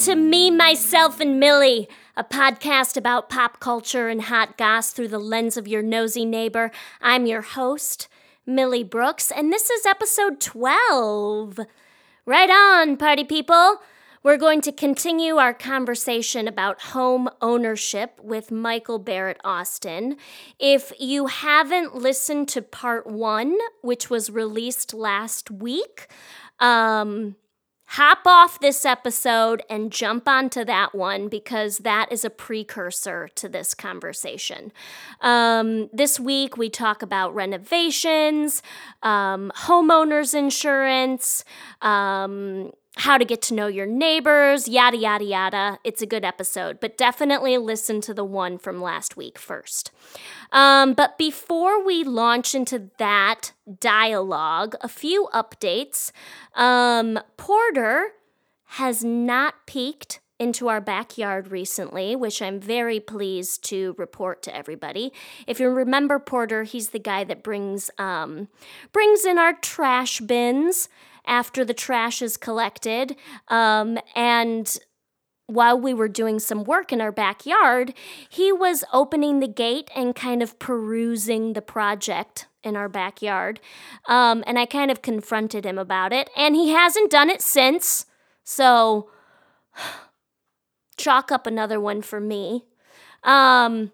To Me, Myself, and Millie, a podcast about pop culture and hot goss through the lens of your nosy neighbor. I'm your host, Millie Brooks, and this is episode 12. Right on, party people. We're going to continue our conversation about home ownership with Michael Barrett Austin. If you haven't listened to part one, which was released last week, um, hop off this episode and jump onto that one because that is a precursor to this conversation. Um, this week, we talk about renovations, um, homeowners insurance, um, how to get to know your neighbors, yada, yada, yada. It's a good episode, but definitely listen to the one from last week first. Um, but before we launch into that dialogue, a few updates. Um, Porter has not peeked into our backyard recently, which I'm very pleased to report to everybody. If you remember Porter, he's the guy that brings um, brings in our trash bins after the trash is collected, um, and while we were doing some work in our backyard, he was opening the gate and kind of perusing the project in our backyard. Um, and I kind of confronted him about it, and he hasn't done it since. So, chalk up another one for me. Um,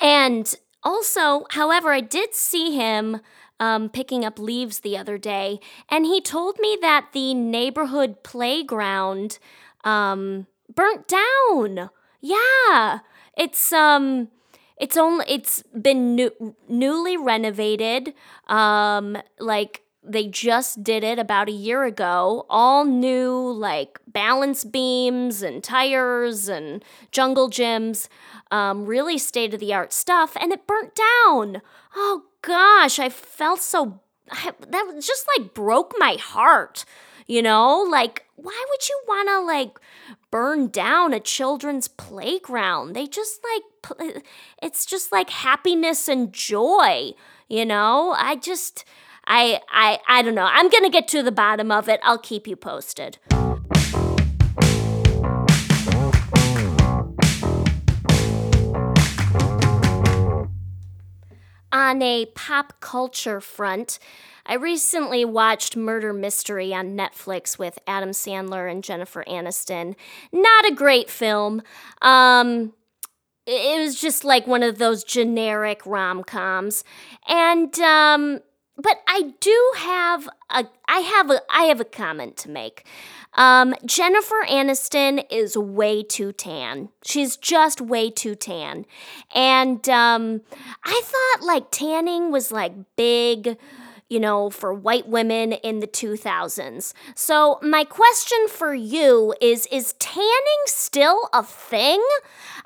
and also, however, I did see him um, picking up leaves the other day, and he told me that the neighborhood playground um, burnt down. Yeah. It's um it's only it's been new, newly renovated. Um like they just did it about a year ago. All new like balance beams and tires and jungle gyms. Um, really state of the art stuff, and it burnt down. Oh gosh, I felt so. I, that just like broke my heart. You know, like why would you want to like burn down a children's playground? They just like it's just like happiness and joy, you know? I just I I I don't know. I'm going to get to the bottom of it. I'll keep you posted. On a pop culture front, I recently watched Murder Mystery on Netflix with Adam Sandler and Jennifer Aniston. Not a great film. Um, it was just like one of those generic rom coms, and um, but I do have a I have a I have a comment to make. Um, Jennifer Aniston is way too tan. She's just way too tan, and um, I thought like tanning was like big you know, for white women in the 2000s. So, my question for you is Is tanning still a thing?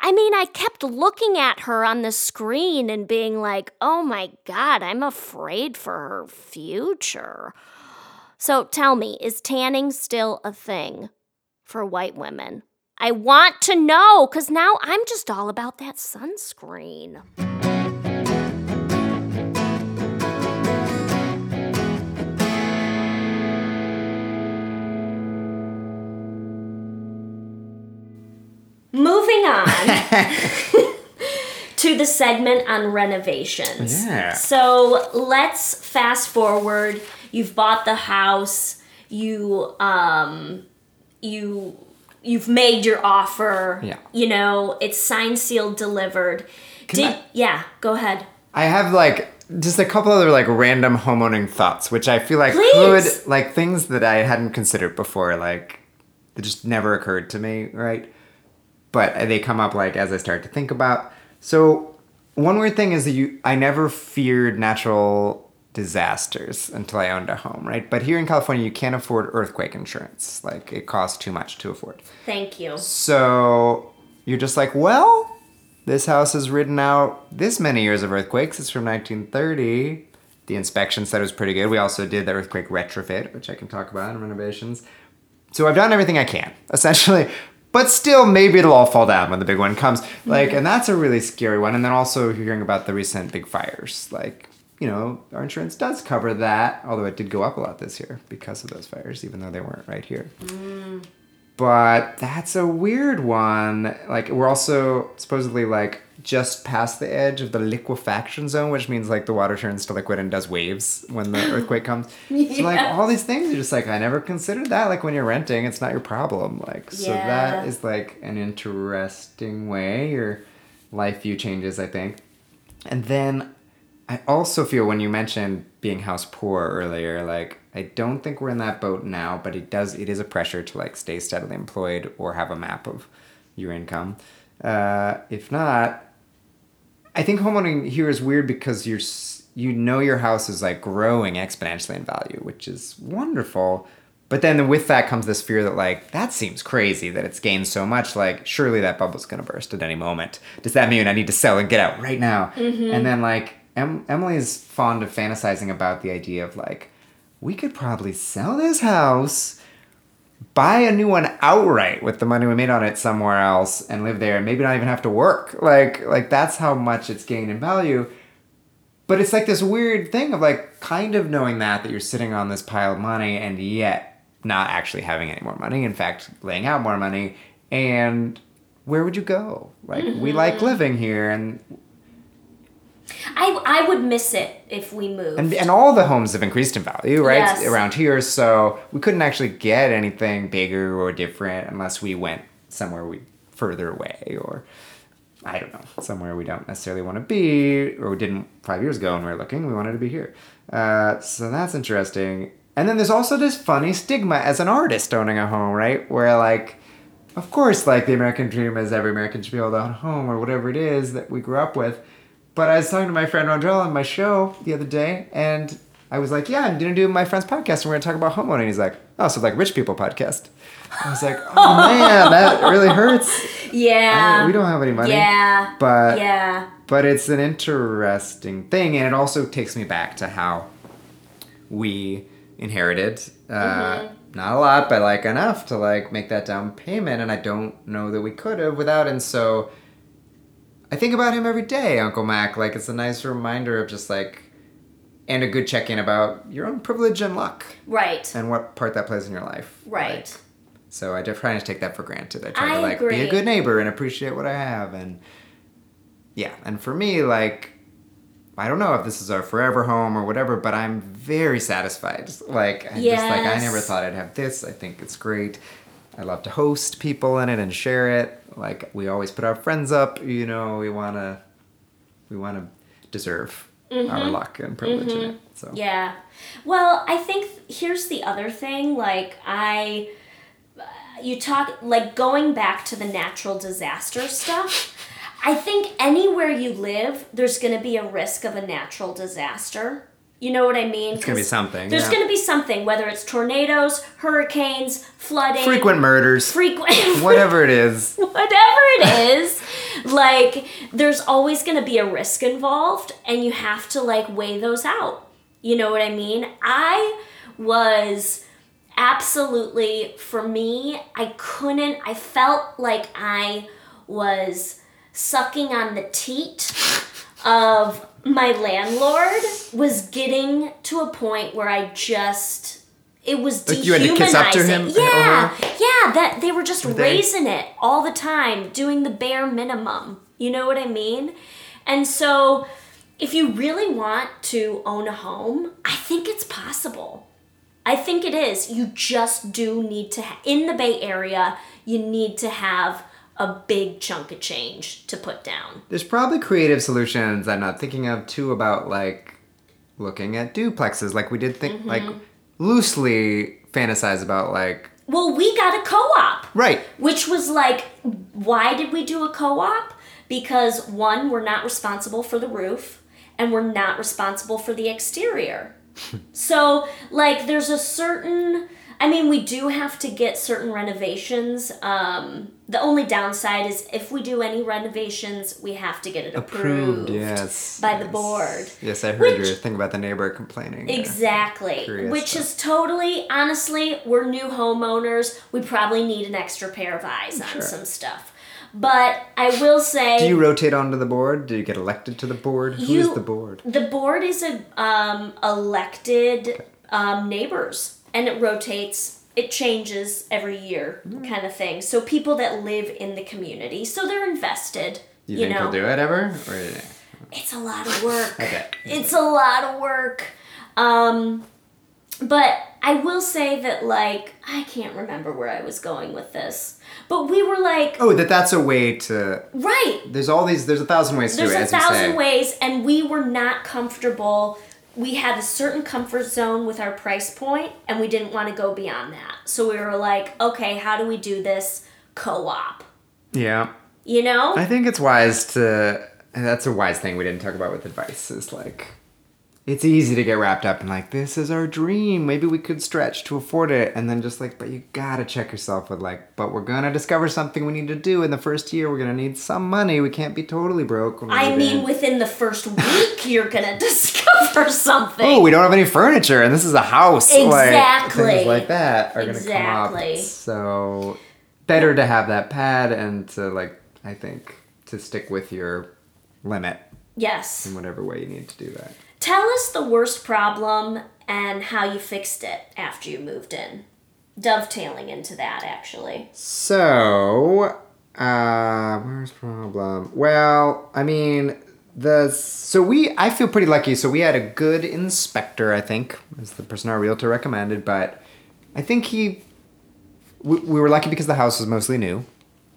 I mean, I kept looking at her on the screen and being like, oh my God, I'm afraid for her future. So, tell me, is tanning still a thing for white women? I want to know because now I'm just all about that sunscreen. Moving on to the segment on renovations. Yeah. So let's fast forward. You've bought the house. You um, you you've made your offer. Yeah. You know it's signed, sealed, delivered. Can Did I- yeah? Go ahead. I have like just a couple other like random homeowning thoughts, which I feel like Please. could like things that I hadn't considered before, like that just never occurred to me, right? But they come up like as I start to think about. So one weird thing is that you I never feared natural disasters until I owned a home, right? But here in California you can't afford earthquake insurance. Like it costs too much to afford. Thank you. So you're just like, well, this house has ridden out this many years of earthquakes. It's from 1930. The inspection said it was pretty good. We also did the earthquake retrofit, which I can talk about in renovations. So I've done everything I can, essentially. But still, maybe it'll all fall down when the big one comes. Like, and that's a really scary one. And then also hearing about the recent big fires. Like, you know, our insurance does cover that, although it did go up a lot this year because of those fires, even though they weren't right here. Mm. but that's a weird one. Like we're also supposedly like just past the edge of the liquefaction zone, which means like the water turns to liquid and does waves when the earthquake comes. So like all these things are just like I never considered that. Like when you're renting, it's not your problem. Like so Yeah. that is like an interesting way your life view changes, I think. And then I also feel when you mentioned being house poor earlier, like I don't think we're in that boat now, but it does it is a pressure to like stay steadily employed or have a map of your income. Uh, if not, I think homeowning here is weird because you're you know your house is like growing exponentially in value, which is wonderful. But then with that comes this fear that like that seems crazy that it's gained so much. Like surely that bubble's gonna burst at any moment. Does that mean I need to sell and get out right now? Mm-hmm. And then like em- Emily's fond of fantasizing about the idea of like we could probably sell this house buy a new one outright with the money we made on it somewhere else and live there and maybe not even have to work. Like like that's how much it's gained in value. But it's like this weird thing of like kind of knowing that that you're sitting on this pile of money and yet not actually having any more money in fact laying out more money. And where would you go? Like we like mm-hmm. living here and I I would miss it if we moved. and, and all the homes have increased in value, right? Yes. Around here, so we couldn't actually get anything bigger or different unless we went somewhere we further away or I don't know, somewhere we don't necessarily want to be or we didn't five years ago when we were looking. We wanted to be here, uh, so that's interesting. And then there's also this funny stigma as an artist owning a home, right? Where like, of course, like the American dream is every American should be able to own a home or whatever it is that we grew up with. But I was talking to my friend Rondrell on my show the other day, and I was like, "Yeah, I'm gonna do my friend's podcast, and we're gonna talk about homeowning." He's like, "Oh, so like rich people podcast." I was like, "Oh man, that really hurts." yeah. We don't have any money. Yeah. But yeah. but it's an interesting thing, and it also takes me back to how we inherited uh, not a lot, but like enough to like make that down payment, and I don't know that we could have without. And so I think about him every day, Uncle Mac. Like it's a nice reminder of just like. And a good check-in about your own privilege and luck, Right. and what part that plays in your life. Right. Like, so I try to take that for granted. I try I to like be a good neighbor and appreciate what I have and yeah, and for me like I don't know if this is our forever home or whatever, but I'm very satisfied. Like I just like I never thought I'd have this. I think it's great. I love to host people in it and share it. Like we always put our friends up, you know, we want to we want to deserve our luck and privilege in it. So Mm-hmm. Yeah. Well, I think here's the other thing. Like, I. You talk. Like, going back to the natural disaster stuff, I think anywhere you live, there's going to be a risk of a natural disaster. You know what I mean? It's gonna be something, There's yeah. to be something, whether it's tornadoes, hurricanes, flooding, frequent murders, frequent, whatever it is. whatever it is like there's always to be a risk involved and you have to like weigh those out you know what i mean i was absolutely for me i couldn't i felt like i was sucking on the teat of my landlord was getting to a point where i just it was Like you had to kiss up to him dehumanizing. Uh-huh. Yeah, yeah, that they were just They- raising it all the time, doing the bare minimum. You know what I mean? And so, if you really want to own a home, I think it's possible. I think it is. You just do need to, ha- in the Bay Area, you need to have a big chunk of change to put down. There's probably creative solutions I'm not thinking of too about like looking at duplexes. Like we did think mm-hmm. like loosely fantasize about like Well, we got a co op. right. Which was like, why did we do a co op? Because one, we're not responsible for the roof, and we're not responsible for the exterior. so, like, there's a certain, I mean, we do have to get certain renovations. Um, the only downside is if we do any renovations, we have to get it approved, approved yes. by the board. Yes, I heard Which- your thing about the neighbor complaining. yeah. Exactly. Curious Which stuff. is totally, honestly, we're new homeowners. We probably need an extra pair of eyes on Sure. some stuff. But I will say Do you rotate onto the board? Do you get elected to the board? Who is You- the board? the board is a um, elected um, neighbors and it rotates it changes every year, Mm-hmm. kind of thing. So people that live in the community, so they're invested. You, You, think know, he'll do it ever? Or it's a lot of work. Okay. It's a lot of work. Um, but I will say that, like, I can't remember where I was going with this, but we were like, oh, that that's a way to. right, There's all these. There's a thousand ways there's to do it. a thousand ways, and we were not comfortable. We had a certain comfort zone with our price point, and we didn't want to go beyond that. So we were like, okay, how do we do this co op? Yeah. You know? I think it's wise to. And that's a wise thing we didn't talk about with advice. Is like, it's easy to get wrapped up in like, this is our dream. Maybe we could stretch to afford it, and then just like, but you gotta check yourself with like, but we're gonna discover something we need to do in the first year. We're gonna need some money. We can't be totally broke. I mean, in. within the first week, you're gonna discover something. oh, we don't have any furniture, and this is a house. Like, Exactly. things like that are gonna come up. So better to have that pad and to like, I think, to stick with your limit yes. in whatever way you need to do that. Tell us the worst problem and how you fixed it after you moved in. Dovetailing into that, actually. So, uh, where's problem? Well, I mean, the so we I feel pretty lucky. So we had a good inspector, I think, as the person our realtor recommended, but I think he we, we were lucky because the house was mostly new,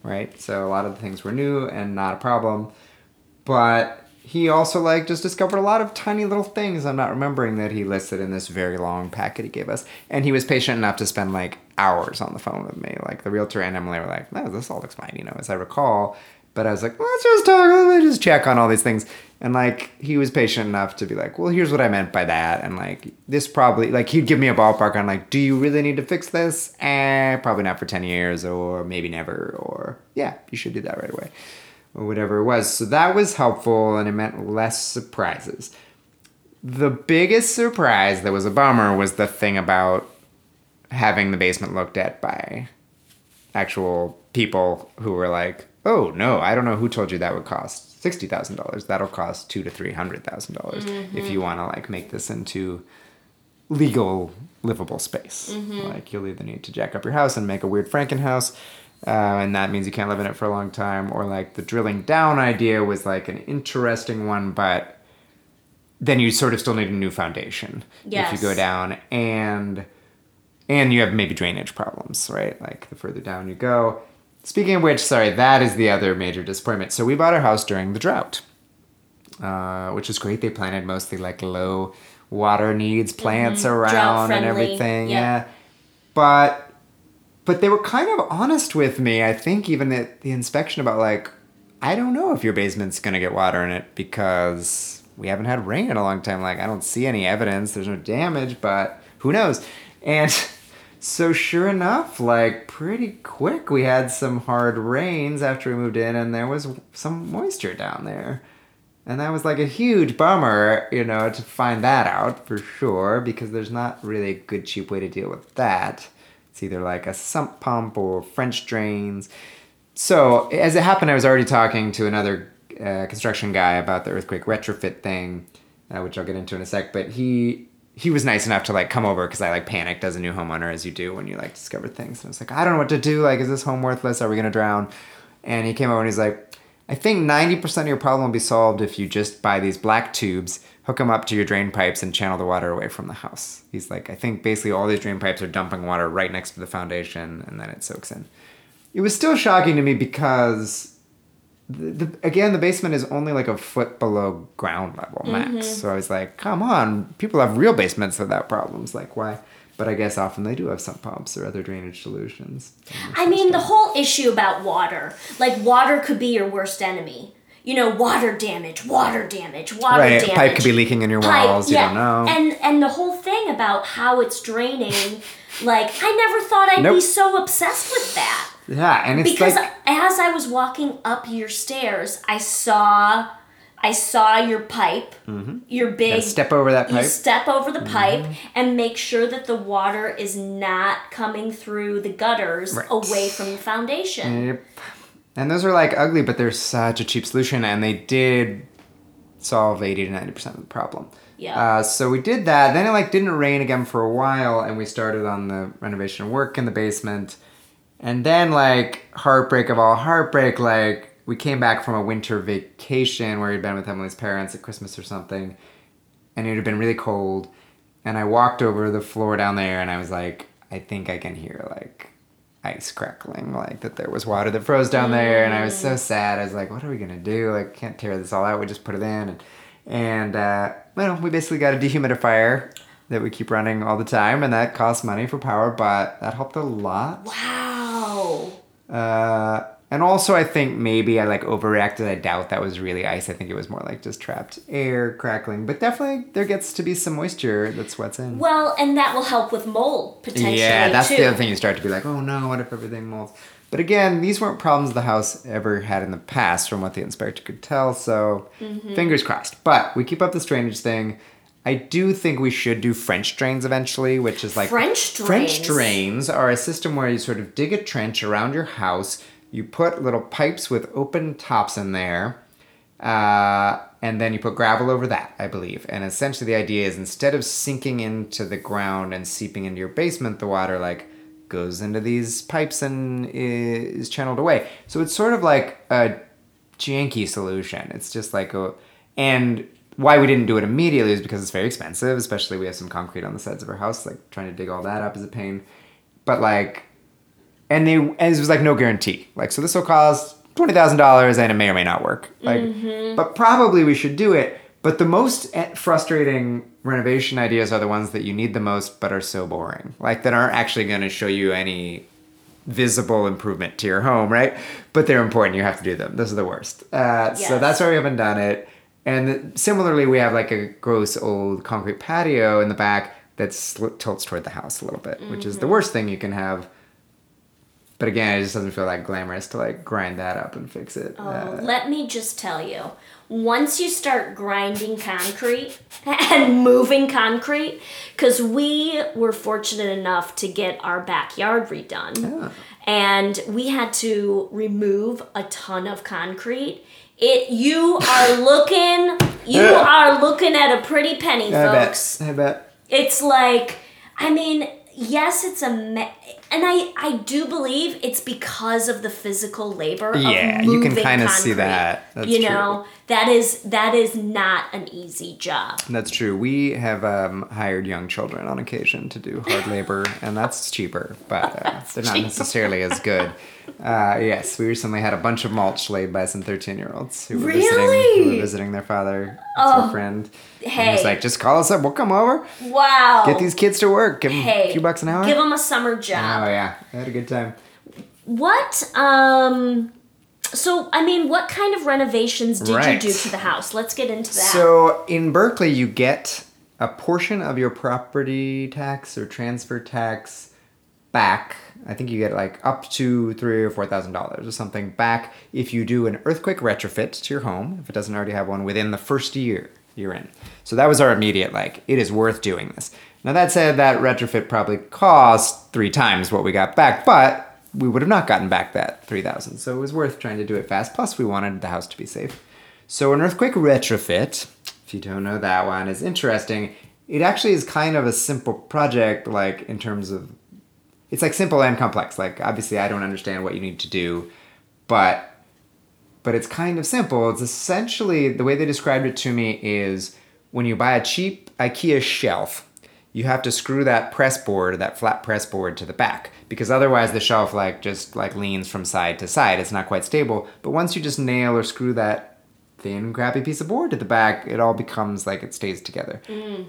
right? So a lot of the things were new and not a problem. But he also like just discovered a lot of tiny little things I'm not remembering that he listed in this very long packet he gave us. And he was patient enough to spend like hours on the phone with me. Like the realtor and Emily were like, "No, this all looks fine," you know, as I recall. But I was like, let's just talk, let me just check on all these things. And like he was patient enough to be like, well, here's what I meant by that. And like this probably like he'd give me a ballpark on like, do you really need to fix this? Eh, probably not for 10 years or maybe never. Or yeah, you should do that right away. Or whatever it was. So that was helpful and it meant less surprises. The biggest surprise that was a bummer was the thing about having the basement looked at by actual people who were like, "Oh no, I don't know who told you that would cost sixty thousand dollars. That'll cost two to three hundred thousand dollars if you want to like make this into legal livable space. Like you'll either need to jack up your house and make a weird frankenhouse. Uh, and that means you can't live in it for a long time. Or like the drilling down idea was like an interesting one, but then you sort of still need a new foundation if you go down and and you have maybe drainage problems, right? Like the further down you go. Speaking of which, sorry, that is the other major disappointment. So we bought our house during the drought, uh, which is great. They planted mostly like low water needs plants around and everything. yep. Yeah, but but they were kind of honest with me. I think even at the inspection about like, I don't know if your basement's gonna get water in it because we haven't had rain in a long time. Like I don't see any evidence. There's no damage, but who knows? And so sure enough, like pretty quick, we had some hard rains after we moved in, and there was some moisture down there. And that was like a huge bummer, you know, to find that out for sure, because there's not really a good, cheap way to deal with that. It's either like a sump pump or French drains. So, as it happened, I was already talking to another uh, construction guy about the earthquake retrofit thing, uh, which I'll get into in a sec. But he he was nice enough to like come over because I like panicked as a new homeowner, as you do when you like discover things. And I was like, I don't know what to do. Like, is this home worthless? Are we gonna drown? And he came over and he's like, I think 90% of your problem will be solved if you just buy these black tubes, hook them up to your drain pipes, and channel the water away from the house. He's like, I think basically all these drain pipes are dumping water right next to the foundation, and then it soaks in. It was still shocking to me because, the, the, again, the basement is only like a foot below ground level max. Mm-hmm. So I was like, come on, people have real basements without problems. Like, why? But I guess often they do have sump pumps or other drainage solutions. I mean, the whole issue about water, like water could be your worst enemy. You know, water damage, water damage, water Right, damage. pipe could be leaking in your walls. You don't know. And and the whole thing about how it's draining, like I never thought I'd be so obsessed with that. Yeah, and it's Because like as I was walking up your stairs, I saw I saw your pipe, your big Mm-hmm. step over that you pipe. step over the pipe Mm-hmm. and make sure that the water is not coming through the gutters Right. away from the foundation. Yep. And those are like ugly, but they're such a cheap solution, and they did solve 80 to 90% of the problem. Yeah. Uh, so we did that. Then it like didn't rain again for a while, and we started on the renovation work in the basement. And then like heartbreak of all heartbreak, like we came back from a winter vacation where we'd been with Emily's parents at Christmas or something, and it had been really cold. And I walked over the floor down there, and I was like, I think I can hear like ice crackling, like that there was water that froze down there, and I was so sad. I was like, what are we gonna do? Like, can't tear this all out. We just put it in, and and uh, well, we basically got a dehumidifier that we keep running all the time, and that costs money for power, but that helped a lot. wow. Uh, and also, I think maybe I like overreacted. I doubt that was really ice. I think it was more like just trapped air crackling. But definitely, there gets to be some moisture that sweats in. Well, and that will help with mold potentially Yeah, that's too. the other thing. You start to be like, oh no, what if everything molds? But again, these weren't problems the house ever had in the past, from what the inspector could tell. So Mm-hmm. fingers crossed. But we keep up this drainage thing. I do think we should do French drains eventually, which is like French drains. French drains? are a system where you sort of dig a trench around your house. You put little pipes with open tops in there, uh, and then you put gravel over that, I believe. And essentially, the idea is instead of sinking into the ground and seeping into your basement, the water like goes into these pipes and is channeled away. So it's sort of like a janky solution. It's just like a and why we didn't do it immediately is because it's very expensive, especially we have some concrete on the sides of our house. Like trying to dig all that up is a pain. But like and they and it was like no guarantee. Like so this will cost twenty thousand dollars and it may or may not work. Like but probably we should do it. But the most eh, frustrating renovation ideas are the ones that you need the most but are so boring. Like that aren't actually going to show you any visible improvement to your home, right? But they're important. You have to do them. Those are the worst. Uh, So that's why we haven't done it. And similarly, we have like a gross old concrete patio in the back that sl- tilts toward the house a little bit, which is the worst thing you can have. But again, it just doesn't feel that glamorous to like grind that up and fix it. Oh, Uh, let me just tell you. Once you start grinding concrete and moving concrete, because we were fortunate enough to get our backyard redone, and we had to remove a ton of concrete. It you are looking you are looking at a pretty penny, I folks. bet. I bet. It's like, I mean, yes, it's a, me- and I I do believe it's because of the physical labor. Yeah, of you can kinda see that. That's you true. know, that is that is not an easy job. That's true. We have um, hired young children on occasion to do hard labor, and that's cheaper, but uh, they're not cheaper. necessarily as good. Uh, yes, we recently had a bunch of mulch laid by some 13 year olds who were visiting who were visiting their father. Oh, a friend. Hey. He's like, just call us up. We'll come over. Wow. Get these kids to work. Give them hey, a few bucks an hour. Give them a summer oh job. yeah, I had a good time. What um. So I mean, what kind of renovations did Right. you do to the house? Let's get into that. So in Berkeley, you get a portion of your property tax or transfer tax back. I think you get like up to three or four thousand dollars or something back if you do an earthquake retrofit to your home, if it doesn't already have one within the first year you're in. So that was our immediate like, it is worth doing this. Now that said, that retrofit probably cost three times what we got back, but we would have not gotten back that three thousand. So it was worth trying to do it fast. Plus, we wanted the house to be safe. So an earthquake retrofit, if you don't know that one, is interesting. It actually is kind of a simple project, like in terms of it's like simple and complex. Like obviously I don't understand what you need to do, but but it's kind of simple. It's essentially the way they described it to me is when you buy a cheap IKEA shelf, you have to screw that press board, that flat press board to the back because otherwise the shelf like just like leans from side to side. It's not quite stable. But once you just nail or screw that thin crappy piece of board to the back, it all becomes like it stays together.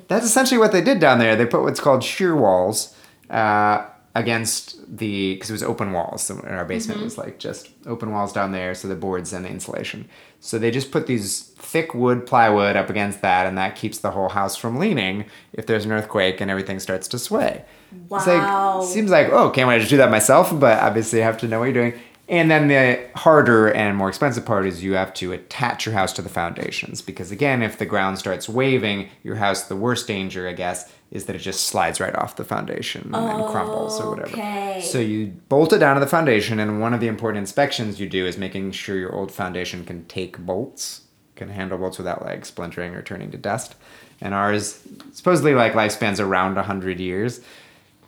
That's essentially what they did down there. They put what's called shear walls uh, against the because it was open walls. So in our basement mm-hmm. was like just open walls down there, so the boards and the insulation. So they just put these thick wood plywood up against that, and that keeps the whole house from leaning if there's an earthquake and everything starts to sway. It's Wow. like seems like oh, can't I just do that myself? But obviously you have to know what you're doing. And then the harder and more expensive part is you have to attach your house to the foundations because again, if the ground starts waving, your house the worst danger, I guess, is that it just slides right off the foundation and then crumbles or whatever. Okay. So you bolt it down to the foundation, and one of the important inspections you do is making sure your old foundation can take bolts, can handle bolts without like splintering or turning to dust. and ours supposedly like lifespans around 100 years.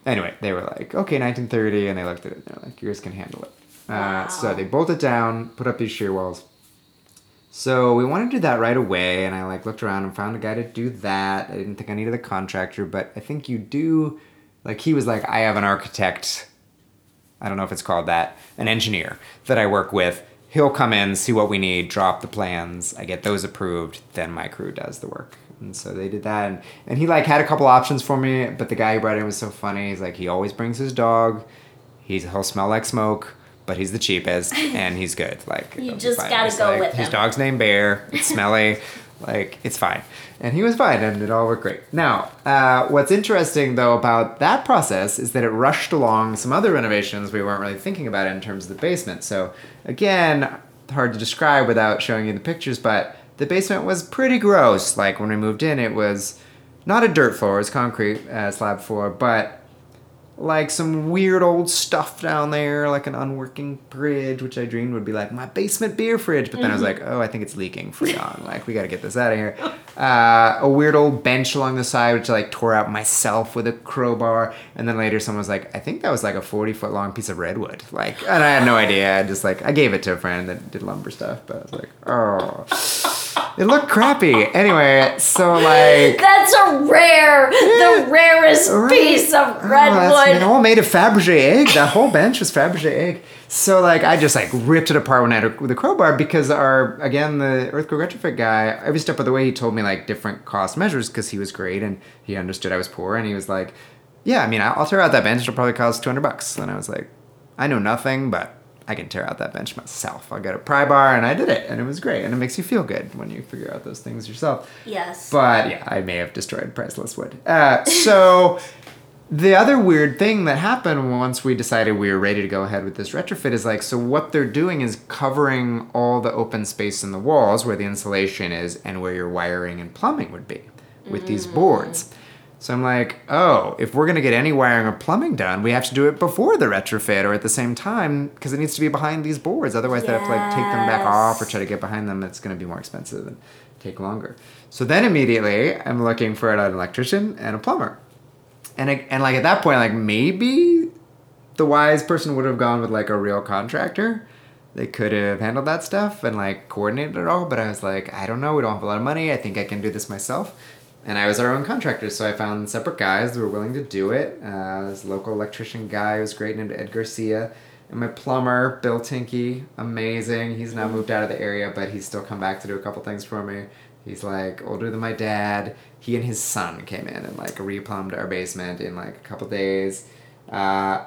Anyway, they were like, okay, 1930, and they looked at it and they're like, yours can handle it. Uh, so they bolted down, put up these shear walls. So we wanted to do that right away, and I like looked around and found a guy to do that. I didn't think I needed a contractor, but I think you do. Like he was like, I have an architect. I don't know if it's called that, an engineer that I work with. He'll come in, see what we need, drop the plans. I get those approved. Then my crew does the work. And so they did that, and, and he like had a couple options for me. But the guy who brought in was so funny. He's like, he always brings his dog. He's he'll smell like smoke but he's the cheapest and he's good. Like You just gotta It's go like, with his him. dog's named Bear. It's smelly. like it's fine, and he was fine, and it all worked great. Now, uh, what's interesting though about that process is that it rushed along some other renovations we weren't really thinking about in terms of the basement. So again, hard to describe without showing you the pictures, but the basement was pretty gross. Like when we moved in, it was not a dirt floor; it was concrete uh, slab floor, but like some weird old stuff down there, like an unworking fridge, which I dreamed would be like my basement beer fridge. But then I was like, oh, I think it's leaking freon. like we got to get this out of here. Uh, a weird old bench along the side, which I like tore out myself with a crowbar. And then later, someone was like, I think that was like a forty foot long piece of redwood. Like, and I had no idea. I just like I gave it to a friend that did lumber stuff, but I was like, oh. It looked crappy. Anyway, so like That's a rare, the rarest Right. piece of Oh, redwood. all made of Fabergé egg. That whole bench was Fabergé egg. So like I just like ripped it apart when I had a, with a crowbar because our again the earthquake retrofit guy every step of the way he told me like different cost measures because he was great and he understood I was poor and he was like, yeah I mean I'll I'll tear out that bench it'll probably cost two hundred bucks and I was like, I know nothing but I can tear out that bench myself. I'll get a pry bar and I did it and it was great and it makes you feel good when you figure out those things yourself. yes. But yeah, I may have destroyed priceless wood. Uh, so the other weird thing that happened once we decided we were ready to go ahead with this retrofit is like, so what they're doing is covering all the open space in the walls where the insulation is and where your wiring and plumbing would be with these boards. So I'm like, oh, if we're gonna get any wiring or plumbing done, we have to do it before the retrofit or at the same time because it needs to be behind these boards. Otherwise, they have to like take them back off or try to get behind them. It's gonna be more expensive and take longer. So then immediately, I'm looking for an electrician and a plumber, and I, and like at that point, like maybe the wise person would have gone with like a real contractor. They could have handled that stuff and like coordinated it all, but I was like, I don't know. We don't have a lot of money. I think I can do this myself. And I was our own contractor, so I found separate guys that were willing to do it. Uh, this local electrician guy was great named Ed Garcia. And my plumber, Bill Tinky, amazing. He's now moved out of the area, but he's still come back to do a couple things for me. He's like older than my dad. He and his son came in and like replumbed our basement in like a couple days. Uh,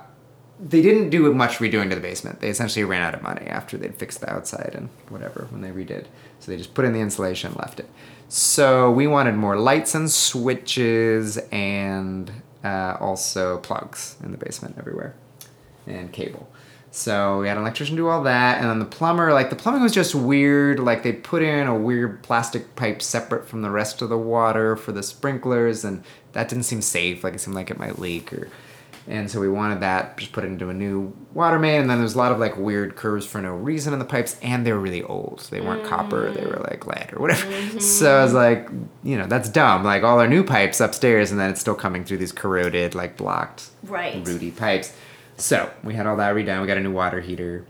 they didn't do much redoing to the basement. They essentially ran out of money after they'd fixed the outside and whatever when they redid. So they just put in the insulation and left it. So we wanted more lights and switches and uh, also plugs in the basement everywhere and cable. So we had an electrician do all that, and then the plumber, like the plumbing was just weird. Like they put in a weird plastic pipe separate from the rest of the water for the sprinklers, and that didn't seem safe. Like it seemed like it might leak, or and so we wanted that just put it into a new water main. And then there's a lot of like weird curves for no reason in the pipes, and they were really old. They weren't copper; they were like lead or whatever. So I was like, you know, that's dumb. Like all our new pipes upstairs, and then it's still coming through these corroded, like blocked Right. Rudy pipes. So we had all that redone. We got a new water heater.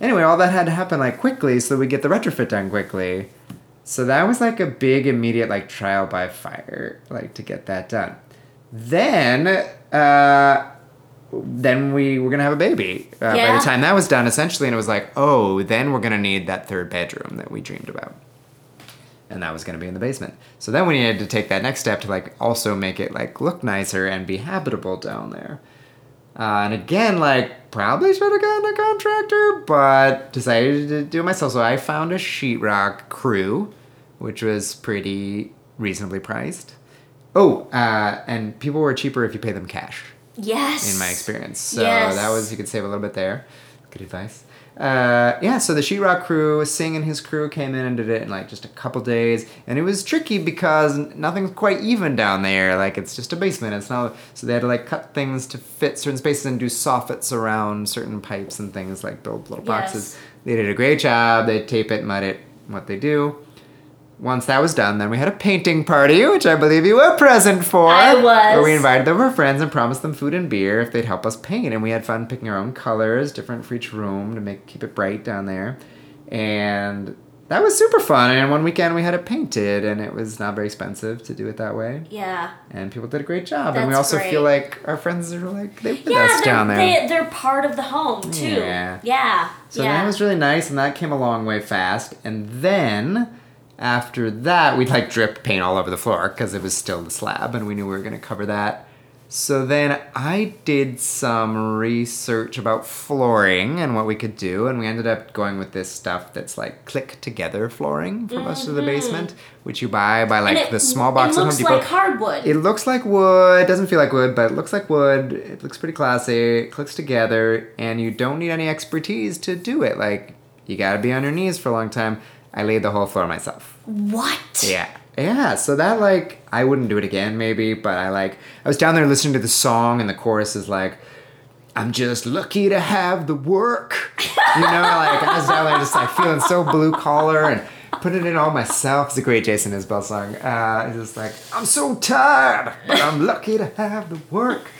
Anyway, all that had to happen like quickly so we get the retrofit done quickly. So that was like a big immediate like trial by fire, like to get that done. Then, uh, then we were gonna have a baby uh, by the time that was done, essentially, and it was like, oh, then we're gonna need that third bedroom that we dreamed about and that was going to be in the basement. So then we needed to take that next step to like also make it like look nicer and be habitable down there. Uh, and again, like probably should have gotten a contractor, but decided to do it myself. So I found a sheetrock crew, which was pretty reasonably priced. Oh, uh, and people were cheaper if you pay them cash Yes. in my experience. So Yes. that was you could save a little bit there. Good advice. Uh, yeah, so the sheetrock crew, Singh and his crew came in and did it in like just a couple days, and it was tricky because nothing's quite even down there. Like it's just a basement. It's not so they had to like cut things to fit certain spaces and do soffits around certain pipes and things like build little boxes. Yes. They did a great job. They tape it, mud it, what they do once that was done, then we had a painting party, which I believe you were present for. I was. Where we invited them our friends and promised them food and beer if they'd help us paint, and we had fun picking our own colors, different for each room to make keep it bright down there, and that was super fun. And one weekend we had it painted, and it was not very expensive to do it that way. Yeah. And people did a great job, and we That's also feel like our friends are like they with Yeah, us down there. They, they're part of the home too. Yeah. Yeah. So yeah. that was really nice, and that came a long way fast. And then after that, we'd like drip paint all over the floor because it was still the slab, and we knew we were going to cover that. So then I did some research about flooring and what we could do, and we ended up going with this stuff that's like click together flooring for most of the basement, which you buy by like Mm-hmm. It- the small box It at Home looks Depot. like hardwood. It looks like wood. It doesn't feel like wood, but it looks like wood. It looks pretty classy. It clicks together, and you don't need any expertise to do it. Like, you gotta be on your knees for a long time. I laid the whole floor myself. What? Yeah. Yeah, so that, like, I wouldn't do it again, maybe, but I, like, I was down there listening to the song, and the chorus is like, I'm just lucky to have the work. You know, like, I was down there just, like, feeling so blue collar and putting it all myself. It's a great Jason Isbell song. Uh, it's just like, I'm so tired, but I'm lucky to have the work.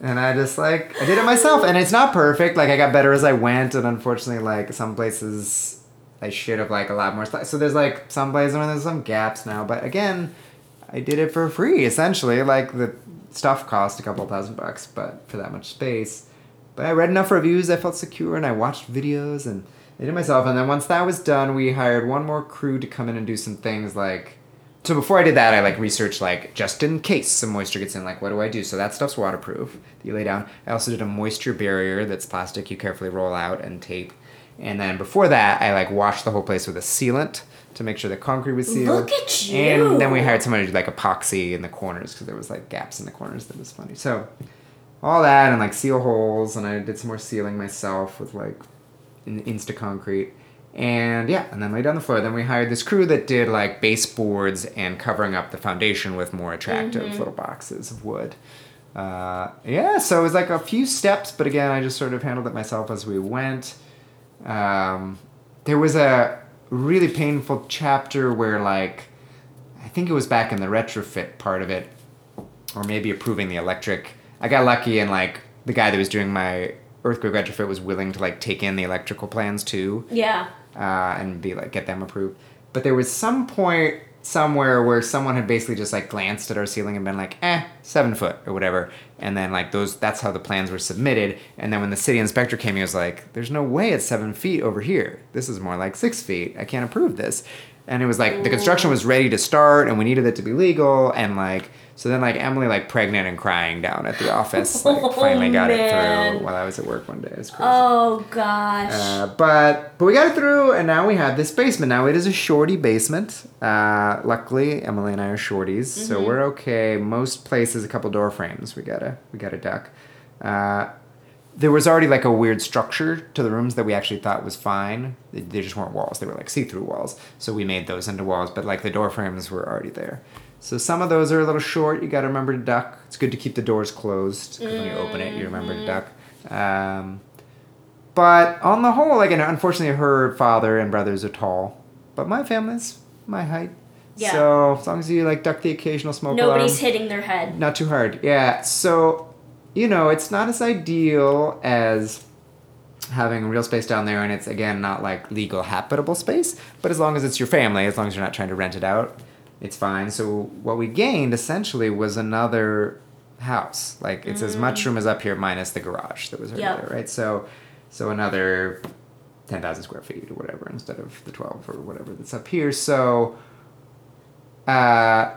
And I just, like, I did it myself. And it's not perfect. Like, I got better as I went, and unfortunately, like, some places I should have like a lot more. So there's like some places where there's some gaps now, but again, I did it for free essentially. Like the stuff cost a couple thousand bucks, but for that much space. But I read enough reviews, I felt secure, and I watched videos and I did it myself. And then once that was done, we hired one more crew to come in and do some things like. So before I did that, I like researched like just in case some moisture gets in, like what do I do? So that stuff's waterproof that you lay down. I also did a moisture barrier that's plastic you carefully roll out and tape. And then before that, I like washed the whole place with a sealant to make sure the concrete was sealed. Look at you. And then we hired someone to do like epoxy in the corners because there was like gaps in the corners that was funny. So all that and like seal holes, and I did some more sealing myself with like in Insta concrete. And yeah, and then laid down the floor. Then we hired this crew that did like baseboards and covering up the foundation with more attractive Mm-hmm. little boxes of wood. Uh, yeah, so it was like a few steps, but again, I just sort of handled it myself as we went. Um, there was a really painful chapter where, like, I think it was back in the retrofit part of it, or maybe approving the electric. I got lucky and, like, the guy that was doing my earthquake retrofit was willing to, like, take in the electrical plans too Yeah. uh, and be like get them approved. But there was some point somewhere where someone had basically just like glanced at our ceiling and been like, eh, seven foot or whatever. And then like those that's how the plans were submitted. And then when the city inspector came, he was like, There's no way it's seven feet over here. This is more like six feet. I can't approve this. And it was like the construction was ready to start and we needed it to be legal and like so then like Emily like pregnant and crying down at the office like Oh, finally got it through while I was at work one day. It was crazy. Oh gosh. Uh, but but we got it through, and now we have this basement. Now it is a shorty basement. Uh, luckily, Emily and I are shorties, so we're okay. Most places, a couple door frames. We got a we got a duck. Uh, there was already like a weird structure to the rooms that we actually thought was fine. They, they just weren't walls; they were like see-through walls. So we made those into walls, but like the door frames were already there. So some of those are a little short. You got to remember to duck. It's good to keep the doors closed 'cause when you open it, you remember to duck. Um, but on the whole, like, and unfortunately, her father and brothers are tall, but my family's my height. Yeah. So as long as you like duck the occasional smoke Nobody's alarm, hitting their head. not too hard. Yeah. So, you know, it's not as ideal as having real space down there, and it's again not like legal habitable space. But as long as it's your family, as long as you're not trying to rent it out, it's fine. So what we gained essentially was another house. Like it's as much room as up here minus the garage that was already Yep. there, right? So, so another ten thousand square feet or whatever instead of the twelve or whatever that's up here. So, uh,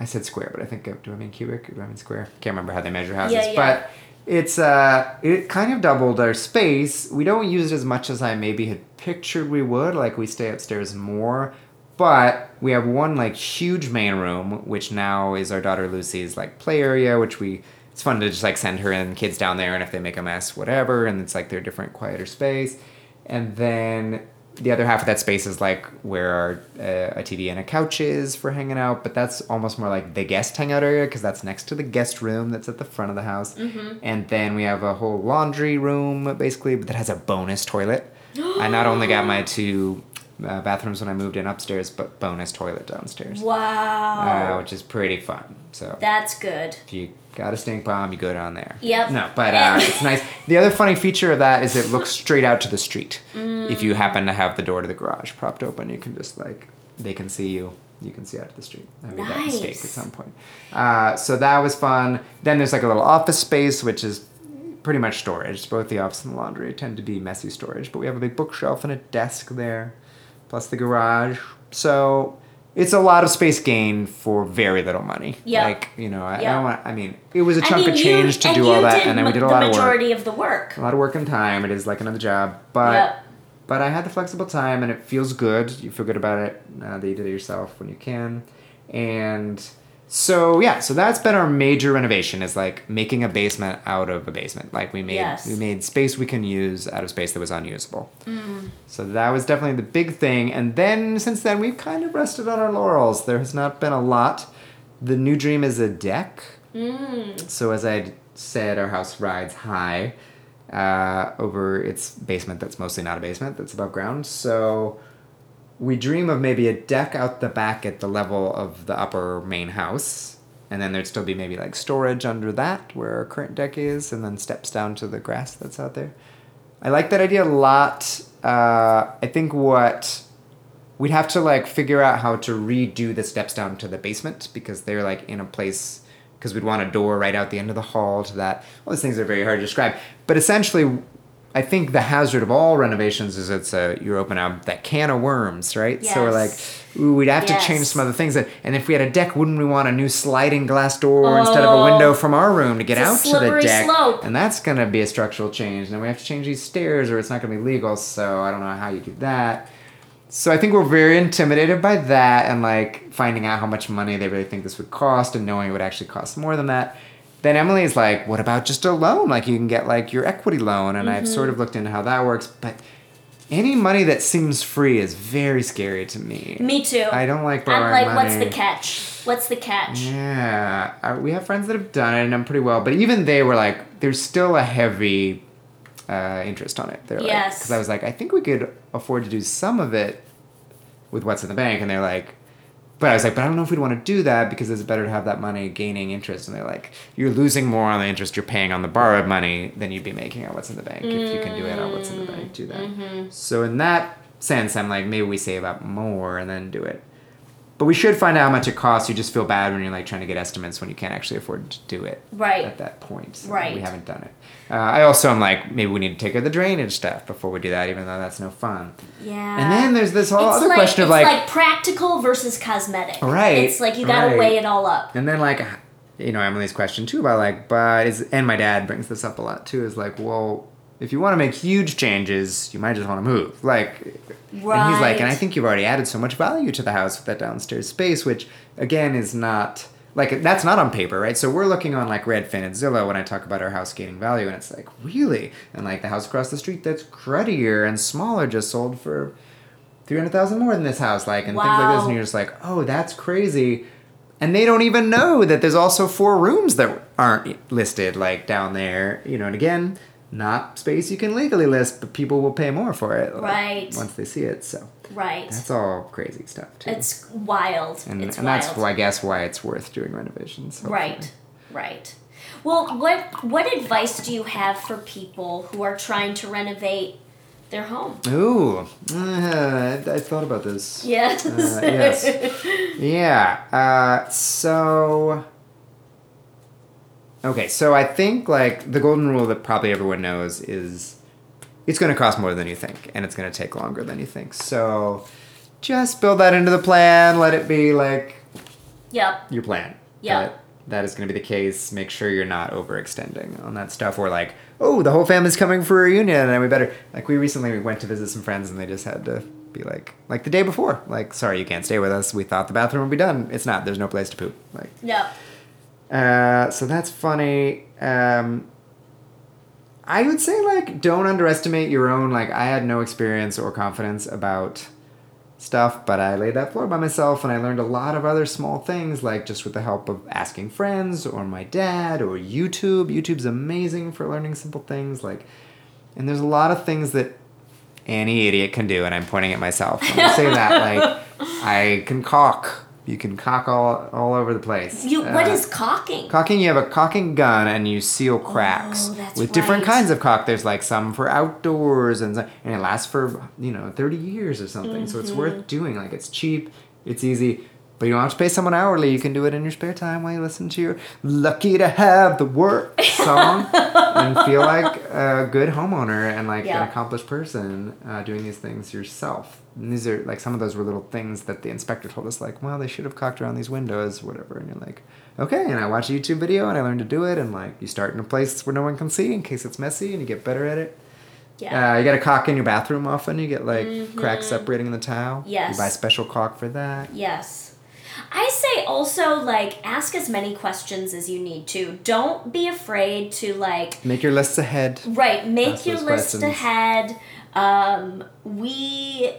I said square, but I think do I mean cubic or do I mean square? Can't remember how they measure houses, Yeah, yeah. but it's uh it kind of doubled our space. We don't use it as much as I maybe had pictured we would. Like we stay upstairs more, but we have one like huge main room, which now is our daughter Lucy's like play area, which we it's fun to just like send her and kids down there, and if they make a mess, whatever, and it's like their different quieter space. And then the other half of that space is like where our uh, a TV and a couch is for hanging out, but that's almost more like the guest hangout area because that's next to the guest room that's at the front of the house. And then we have a whole laundry room basically but that has a bonus toilet. I not only got my two uh, bathrooms when I moved in upstairs, but bonus toilet downstairs, uh, Wow. which is pretty fun. So That's good. if you got a stink bomb, you go down there. Yep. No, but uh, it's nice. The other funny feature of that is it looks straight out to the street. If you happen to have the door to the garage propped open, you can just like they can see you. You can see out to the street. I made that mistake at some point. Uh, so that was fun. Then there's like a little office space, which is pretty much storage. Both the office and the laundry tend to be messy storage, but we have a big bookshelf and a desk there, plus the garage. So it's a lot of space gained for very little money. Yep. Like you know, I, I don't want. I mean, it was a chunk mean, of you- change to do all that, and then we did a lot of work. majority of the work. A lot of work and time. It is like another job, but Yep. but I had the flexible time, and it feels good. You feel good about it uh, that you did it yourself when you can, and so yeah. So that's been our major renovation is like making a basement out of a basement. Like we made Yes. we made space we can use out of space that was unusable. So that was definitely the big thing. And then since then we've kind of rested on our laurels. There has not been a lot. The new dream is a deck. So as I said, our house rides high uh, over its basement. That's mostly not a basement. That's above ground. So we dream of maybe a deck out the back at the level of the upper main house. And then there'd still be maybe like storage under that where our current deck is, and then steps down to the grass that's out there. I like that idea a lot. Uh, I think what we'd have to like figure out how to redo the steps down to the basement because they're like in a place because we'd want a door right out the end of the hall to that. All these things are very hard to describe, but essentially, I think the hazard of all renovations is it's a you open up that can of worms, right? So we're like, ooh, we'd have Yes. to change some other things. That, and if we had a deck, wouldn't we want a new sliding glass door instead of a window Oh. from our room to get out to the deck? slope. And that's gonna be a structural change. And then we have to change these stairs, or it's not gonna be legal. So I don't know how you do that. So I think we're very intimidated by that and like finding out how much money they really think this would cost and knowing it would actually cost more than that. Then Emily's like, what about just a loan? Like you can get like your equity loan. And I've sort of looked into how that works, but any money that seems free is very scary to me. Me too. I don't like borrowing I'm like, money. what's the catch? What's the catch? Yeah, uh, we have friends that have done it and done pretty well, but even they were like, there's still a heavy uh, interest on it. They're Yes. because I was like, I think we could afford to do some of it with what's in the bank, and they're like, but I was like, but I don't know if we'd want to do that because it's better to have that money gaining interest. And they're like, you're losing more on the interest you're paying on the borrowed money than you'd be making on what's in the bank. If you can do it on what's in the bank, do that. Mm-hmm. So in that sense, I'm like, maybe we save up more and then do it. But we should find out how much it costs. You just feel bad when you're like trying to get estimates when you can't actually afford to do it Right. at that point. So Right. We haven't done it. Uh, I also am like, maybe we need to take care of the drainage stuff before we do that, even though that's no fun. Yeah. And then there's this whole it's other like, question of it's like, like practical versus cosmetic. Right, It's like you gotta right. weigh it all up. And then like you know Emily's question too about like but is and my dad brings this up a lot too is like well if you want to make huge changes you might just want to move. Like and he's like and I think you've already added so much value to the house with that downstairs space which again is not like that's not on paper right? So we're looking on like Redfin and Zillow when I talk about our house gaining value and it's like really? And like the house across the street that's cruddier and smaller just sold for three hundred thousand more than this house, like and things like this, and you're just like, oh, that's crazy. And they don't even know that there's also four rooms that aren't listed, like down there, you know. And again, not space you can legally list, but people will pay more for it, like, Once they see it, so Right. that's all crazy stuff too. It's wild. and it's and wild. that's why I guess why it's worth doing renovations. hopefully. Right. Right. Well, what what advice do you have for people who are trying to renovate their home? Ooh, uh, I, I thought about this. Yes. Uh, yes. Yeah. Uh, so. Okay, so I think like the golden rule that probably everyone knows is it's going to cost more than you think, and it's going to take longer than you think. So just build that into the plan. Let it be like Yep. your plan. Yeah. That, that is going to be the case. Make sure you're not overextending on that stuff. Or like, oh, the whole family's coming for a reunion, and we better. Like we recently went to visit some friends, and they just had to be like, like the day before, like, sorry, you can't stay with us. We thought the bathroom would be done. It's not. There's no place to poop. Like, Yep. Uh, so that's funny. Um, I would say like don't underestimate your own. Like I had no experience or confidence about stuff, but I laid that floor by myself, and I learned a lot of other small things, like just with the help of asking friends or my dad or YouTube. YouTube's amazing for learning simple things. Like, and there's a lot of things that any idiot can do, and I'm pointing at myself. When I say that, like, I can caulk. You can caulk all, all over the place. You, what Uh, is caulking? Caulking, you have a caulking gun and you seal cracks Oh, with different kinds of cock. There's like some for outdoors and and it lasts for you know 30 years or something. So it's Mm-hmm. worth doing. Like it's cheap, it's easy, but you don't have to pay someone hourly. You can do it in your spare time while you listen to your "Lucky to Have the Work" song and feel like a good homeowner and like Yeah. an accomplished person uh, doing these things yourself. And these are like some of those were little things that the inspector told us, like, well, they should have caulked around these windows, whatever. And you're like, okay. And I watch a YouTube video and I learned to do it. And like, you start in a place where no one can see in case it's messy, and you get better at it. Yeah. Uh, you got a caulk in your bathroom often. You get like cracks separating the tile. Mm-hmm. Yes. You buy special caulk for that. Yes. I say also like ask as many questions as you need to. Don't be afraid to like Make your lists ahead. right, make Ask your list questions. ahead. Um we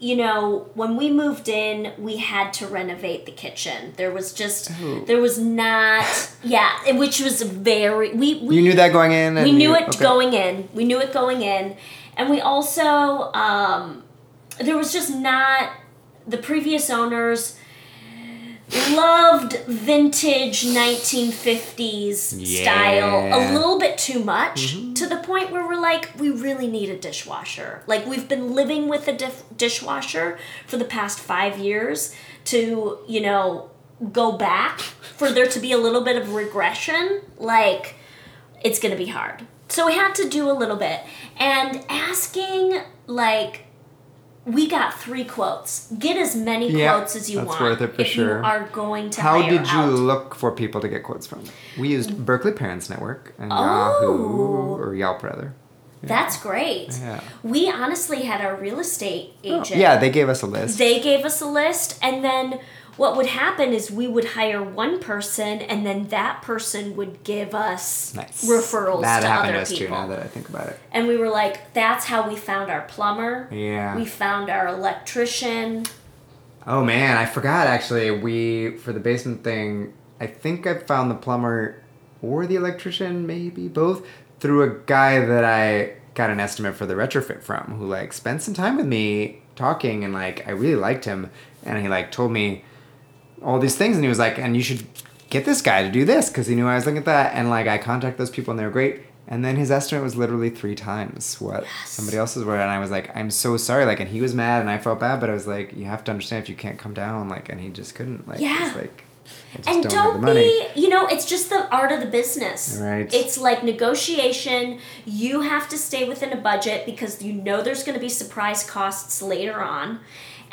you know, when we moved in, we had to renovate the kitchen. There was just Ooh. there was not yeah, which was very we we You knew that going in. And we knew you- it okay. going in. We knew it going in, and we also um, there was just not the previous owners loved vintage 1950s style. A little bit too much mm-hmm. to the point where we're like we really need a dishwasher. Like we've been living with a dishwasher for the past five years to you know go back for there to be a little bit of regression. Like it's to be hard. So we had to do a little bit. And asking, like, we got three quotes. Get as many Yeah, quotes as you that's want. worth it for sure. you are going to How did you out. look for people to get quotes from? We used mm. Berkeley Parents Network and Oh. Yahoo or Yelp rather. That's great. Yeah. We honestly had our real estate oh, agent. Yeah, they gave us a list. They gave us a list, and then what would happen is we would hire one person, and then that person would give us nice. referrals that to happened other to us people. too. Now that I think about it. And we were like, that's how we found our plumber. Yeah. We found our electrician. Oh man, I forgot actually. We for the basement thing. I think I found the plumber or the electrician, maybe both, through a guy that I got an estimate for the retrofit from, who like spent some time with me talking, and like I really liked him, and he like told me all these things, and he was like, and you should get this guy to do this because he knew I was looking at that, and like I contacted those people, and they were great. And then his estimate was literally three times what somebody else's were, and I was like, "I'm so sorry." Like, and he was mad, and I felt bad, but I was like, "You have to understand if you can't come down." Like, and he just couldn't. Like, Yeah. like, And don't, don't, be, you know, it's just the art of the business. Right. It's like negotiation. You have to stay within a budget because you know there's going to be surprise costs later on.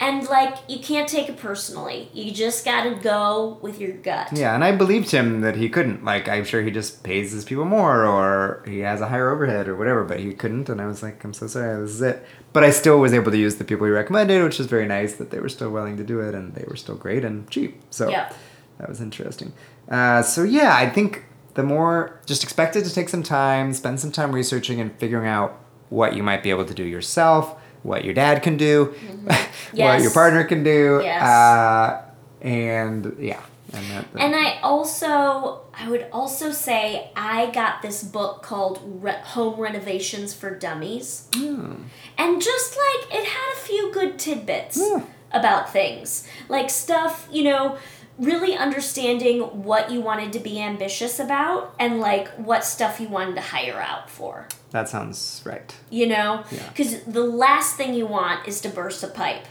And like, you can't take it personally. You just got to go with your gut. Yeah, and I believed him that he couldn't. Like, I'm sure he just pays his people more, or he has a higher overhead, or whatever. But he couldn't, and I was like, I'm so sorry, this is it. But I still was able to use the people he recommended, which was very nice that they were still willing to do it, and they were still great and cheap. So Yep. that was interesting. Uh, so yeah, I think the more just expect it to take some time, spend some time researching and figuring out what you might be able to do yourself, what your dad can do, what Yes. your partner can do, Yes. uh, and yeah. And, that, And I also, I would also say, I got this book called Re- Home Renovations for Dummies. Hmm. And just like, it had a few good tidbits Yeah. about things. Like stuff, you know, really understanding what you wanted to be ambitious about and like what stuff you wanted to hire out for. That sounds right. You know? Yeah. Because the last thing you want is to burst a pipe.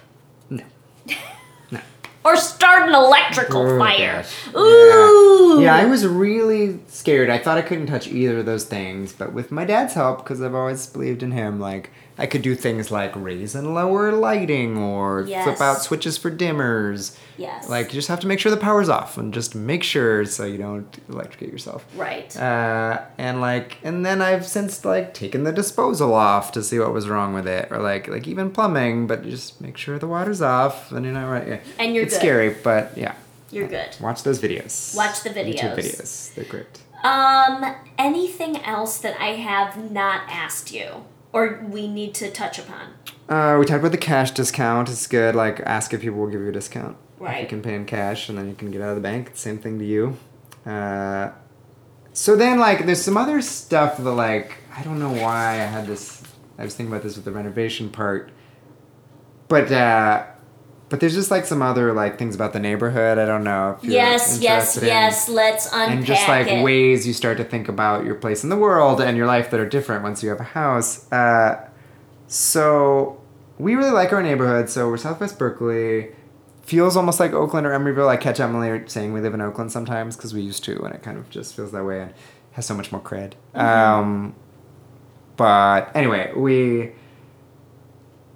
No. No. Or start an electrical Oh, fire. gosh. Ooh! Yeah, I was really scared. I thought I couldn't touch either of those things, but with my dad's help, because I've always believed in him, like I could do things like raise and lower lighting or Yes. flip out switches for dimmers. Yes. Like you just have to make sure the power's off and just make sure so you don't electrocute yourself. Right. Uh, and like, and then I've since like taken the disposal off to see what was wrong with it, or like, like even plumbing, but just make sure the water's off, and you're not right. Yeah. And you're it's good. scary, but yeah. You're good. Watch those videos. Watch the videos. YouTube videos. videos. They're great. Um, anything else that I have not asked you or we need to touch upon? Uh, we talked about the cash discount. It's good. Like, ask if people will give you a discount. If you can pay in cash, and then you can get out of the bank. Same thing to you. Uh, so then, like, there's some other stuff that, like, I don't know why I had this I was thinking about this with the renovation part, but uh, but there's just like some other like things about the neighborhood. I don't know. If you're Yes, yes, in. yes. Let's unpack and just like it. ways you start to think about your place in the world and your life that are different once you have a house. Uh, so we really like our neighborhood. So we're Southwest Berkeley. Feels almost like Oakland or Emeryville. I catch Emily saying we live in Oakland sometimes because we used to, and it kind of just feels that way and has so much more cred. Mm-hmm. Um, but anyway, we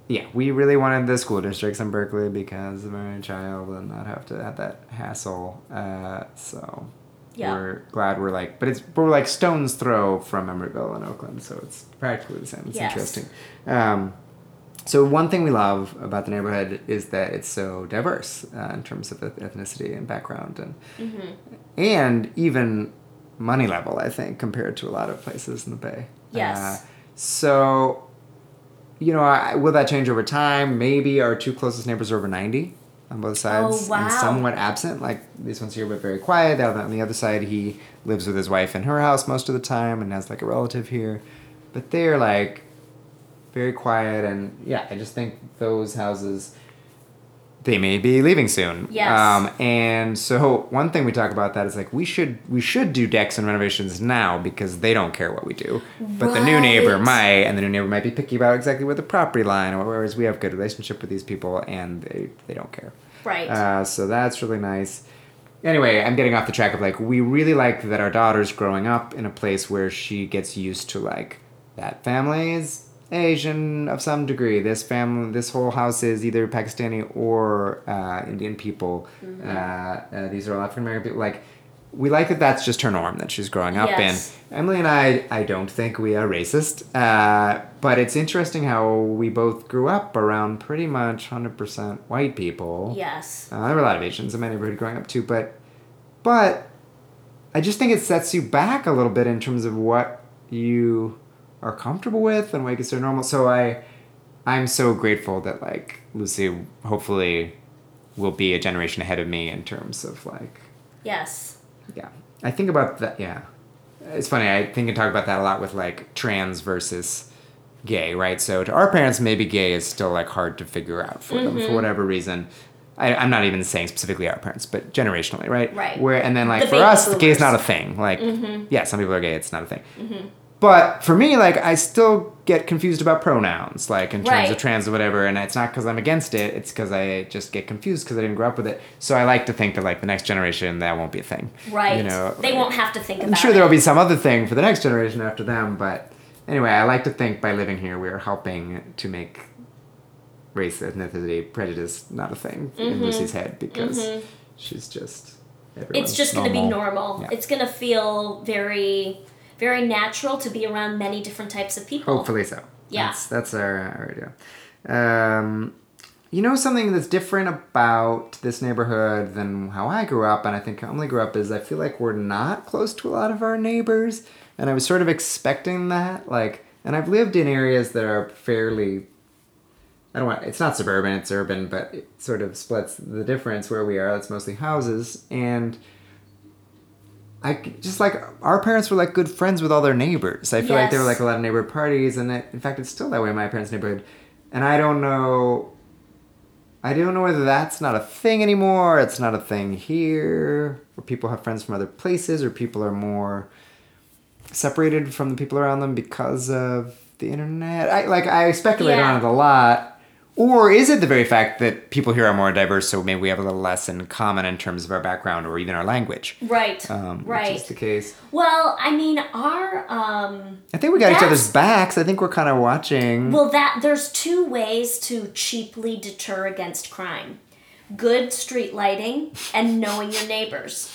yeah, we really wanted the school districts in Berkeley because of our child and not have to have that hassle. Uh, so Yeah. we're glad we're like, but it's we're like stones throw from Emeryville and Oakland, so it's practically the same. It's Yes. interesting. Um, so one thing we love about the neighborhood is that it's so diverse uh, in terms of ethnicity and background and Mm-hmm. and even money level. I think compared to a lot of places in the Bay. Yes. Uh, so you know, I, will that change over time? Maybe our two closest neighbors are over 90 on both oh, sides Oh, wow. and somewhat absent. Like this one's here, but very quiet. On the other side, he lives with his wife in her house most of the time and has like a relative here. But they're like very quiet. And yeah, I just think those houses, they may be leaving soon. Yes. Um, and so one thing we talk about that is like we should we should do decks and renovations now because they don't care what we do, but the new neighbor might, and the new neighbor might be picky about exactly where the property line, or whereas we have good relationship with these people and they they don't care. Right. Uh, so that's really nice. Anyway, I'm getting off the track of like we really like that our daughter's growing up in a place where she gets used to like that family is Asian of some degree. This family, this whole house is either Pakistani or uh, Indian people. Uh, uh, these are all African American people. Like we like that that's just her norm that she's growing up Yes. in. Emily and I, I don't think we are racist, uh, but it's interesting how we both grew up around pretty much 100% white people. yes. Uh, there were a lot of Asians in my neighborhood growing up too, but but I just think it sets you back a little bit in terms of what you are comfortable with and what you consider normal. So I I'm so grateful that like Lucy hopefully will be a generation ahead of me in terms of like Yes. yeah. I think about that yeah. It's funny, I think and talk about that a lot with like trans versus gay, right? So to our parents, maybe gay is still like hard to figure out for them Mm-hmm. for whatever reason. I, I'm not even saying specifically our parents, but generationally, right? Right. Where and then like The for us, gay is. Mm-hmm. not a thing. Like yeah, some people are gay, it's not a thing. But for me, like I still get confused about pronouns, like in terms Right. of trans or whatever, and it's not because I'm against it. It's because I just get confused because I didn't grow up with it. So I like to think that like the next generation that won't be a thing. Right. You know, they won't have to think about it. I'm sure there will be some other thing for the next generation after them, but anyway, I like to think by living here we are helping to make race, ethnicity, prejudice not a thing in Lucy's head because she's just. Mm-hmm. It's just going to be normal. Yeah. It's going to feel very, very natural to be around many different types of people. Hopefully so. Yeah. That's, that's our, our idea. Um, you know something that's different about this neighborhood than how I grew up, and I think Emily grew up, is I feel like we're not close to a lot of our neighbors, and I was sort of expecting that. Like, and I've lived in areas that are fairly. I don't want. It's not suburban. It's urban, but it sort of splits the difference where we are. It's mostly houses, and I just like our parents were like good friends with all their neighbors. I feel like there were like a lot of neighborhood parties, and it, in fact, it's still that way in my parents' neighborhood. And I don't know. I don't know whether that's not a thing anymore. It's not a thing here, where people have friends from other places, or people are more separated from the people around them because of the internet. I like I speculate Yeah. on it a lot. Or is it the very fact that people here are more diverse, so maybe we have a little less in common in terms of our background or even our language? Right. Um, right. Which is the case. well, I mean, our um, I think we got each other's backs. I think we're kind of watching. well, that there's two ways to cheaply deter against crime: good street lighting and knowing your neighbors.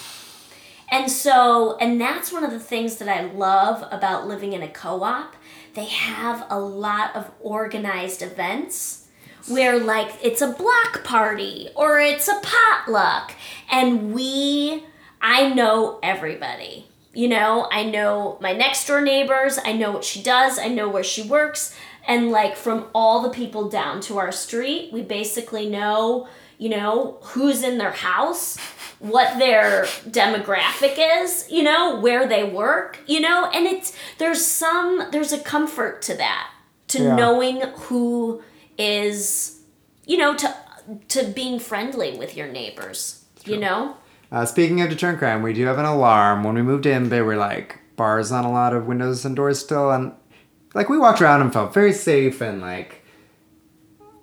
And so, and that's one of the things that I love about living in a co-op. They have a lot of organized events where like it's a block party or it's a potluck. And we I know everybody. You know, I know my next door neighbors, I know what she does, I know where she works, and like from all the people down to our street, we basically know, you know, who's in their house, what their demographic is, you know, where they work, you know, and it's there's some there's a comfort to that to Yeah. knowing who is, you know, to to being friendly with your neighbors. You know. Uh, speaking of deterrent crime, we do have an alarm. When we moved in, there were like bars on a lot of windows and doors still, and like we walked around and felt very safe and like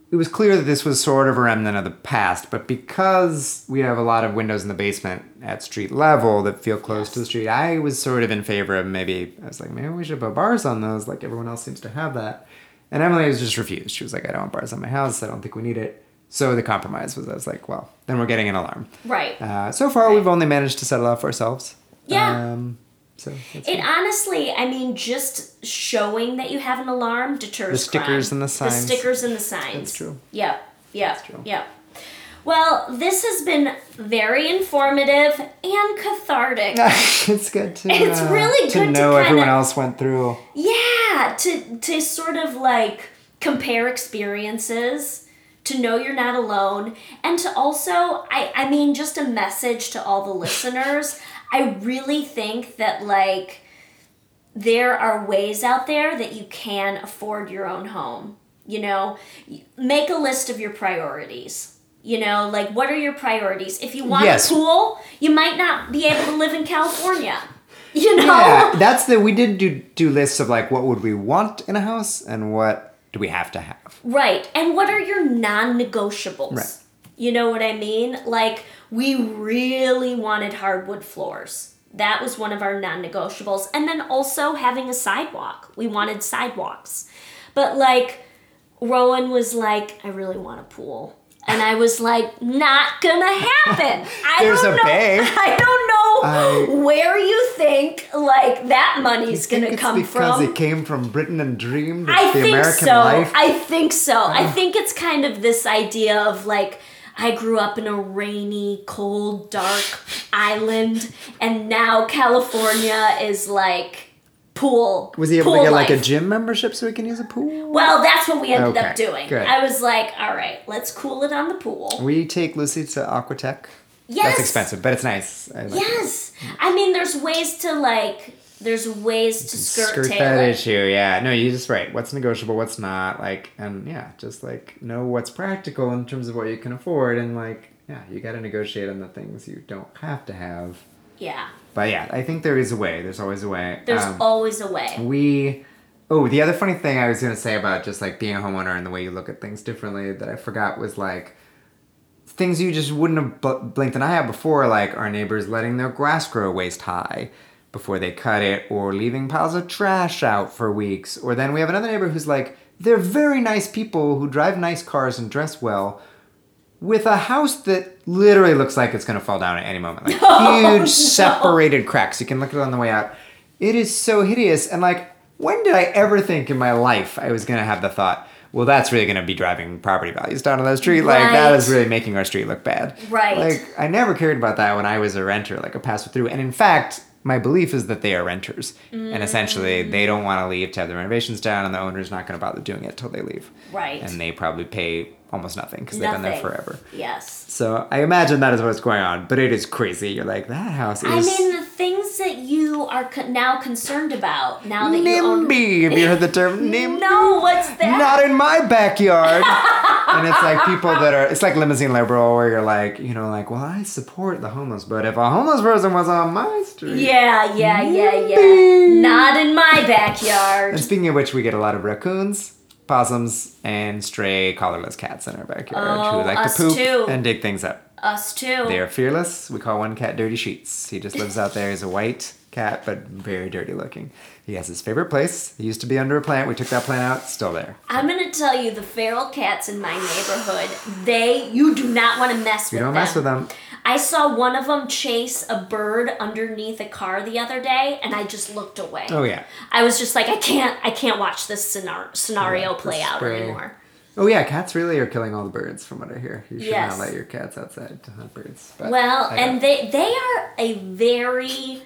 it was clear that this was sort of a remnant of the past. But because we have a lot of windows in the basement at street level that feel close to the street, I was sort of in favor of maybe I was like maybe we should put bars on those, like everyone else seems to have that. And Emily was just refused. She was like, I don't want bars on my house. I don't think we need it. So the compromise was I was like, well, then we're getting an alarm. Right. Uh, so far, we've only managed to settle out for ourselves. Yeah. Um, so that's It honestly, I mean, just showing that you have an alarm deters The stickers crime. and the signs. The stickers and the signs. That's true. Yep. Yep. true. Yep. Well, this has been very informative and cathartic. it's good to. It's uh, really good to know kinda- everyone else went through. Yeah, to to sort of like compare experiences, to know you're not alone, and to also I I mean just a message to all the listeners. I really think that like there are ways out there that you can afford your own home. You know, make a list of your priorities. You know, like what are your priorities? If you want Yes. a pool, you might not be able to live in California. You know? Yeah, that's the. We did do do lists of like what would we want in a house and what do we have to have. Right. And what are your non negotiables? Right. You know what I mean? Like, we really wanted hardwood floors. That was one of our non negotiables. And then also having a sidewalk. We wanted sidewalks. But, like, Rowan was like, I really want a pool. And I was like, not gonna happen. I There's don't a know. bay. I don't know I- where you think like that money's gonna it's come because from. Because it came from Britain and dreamed I the think American so. life. I think so. I oh. think it's kind of this idea of like I grew up in a rainy, cold, dark island, and now California is like pool. was he able to get like a gym membership so he can use a pool? Well, that's what we ended Okay, up doing. good. I was like, all right, let's cool it on the pool. We take Lucy to Aquatech. Yes. That's expensive, but it's nice. I like it. Yes. I mean, there's ways to like. There's ways to skirt, skirt that issue. Yeah, no, you just right. What's negotiable, what's not, like, and yeah, just like know what's practical in terms of what you can afford, and like, yeah, you got to negotiate on the things you don't have to have. Yeah. But yeah, I think there is a way. There's always a way. There's Um, always a way. we. Oh, the other funny thing I was gonna say about just like being a homeowner and the way you look at things differently that I forgot was like things you just wouldn't have bl- blinked an eye at before, like our neighbors letting their grass grow waist high before they cut it, or leaving piles of trash out for weeks. Or then we have another neighbor who's like, they're very nice people who drive nice cars and dress well. With a house that literally looks like it's gonna fall down at any moment, like oh, huge separated cracks. You can look at it on the way out. It is so hideous, and like, when did I ever think in my life I was gonna have the thought, well, that's really gonna be driving property values down on that street? Like, that Right. is really making our street look bad. Right. Like, I never cared about that when I was a renter, like a pass through. And in fact, my belief is that they are renters, and essentially mm. they don't want to leave to have the renovations done, and the owner's not going to bother doing it till they leave. Right. And they probably pay almost nothing because they've been there forever. Yes. So I imagine that is what's going on, but it is crazy. You're like, that house is I mean, the things that you are co- now concerned about, now that you own. NIMBY. Have you heard the term NIMBY? No, what's that? Not in my backyard. and it's like people that are, it's like limousine liberal where you're like, you know, like, well, I support the homeless, but if a homeless person was on my street. Yeah, yeah, yeah, yeah. Not in my And backyard. speaking of which, we get a lot of raccoons, possums, and stray collarless cats in our backyard Oh, who like to poop too. and dig things up. Us too. They are fearless. We call one cat Dirty Sheets. He just lives out there. He's a white cat, but very dirty looking. He has his favorite place. He used to be under a plant. We took that plant out. Still there. I'm gonna tell you, the feral cats in my neighborhood, they, you do not want to mess You with You don't them. mess with them. I saw one of them chase a bird underneath a car the other day, and I just looked away. Oh yeah. I was just like, I can't, I can't watch this scenario, scenario Yeah, play out spray. anymore. Oh yeah. Cats really are killing all the birds, from what I hear. You should Yes. not let your cats outside to hunt birds. But Well, and they they are a very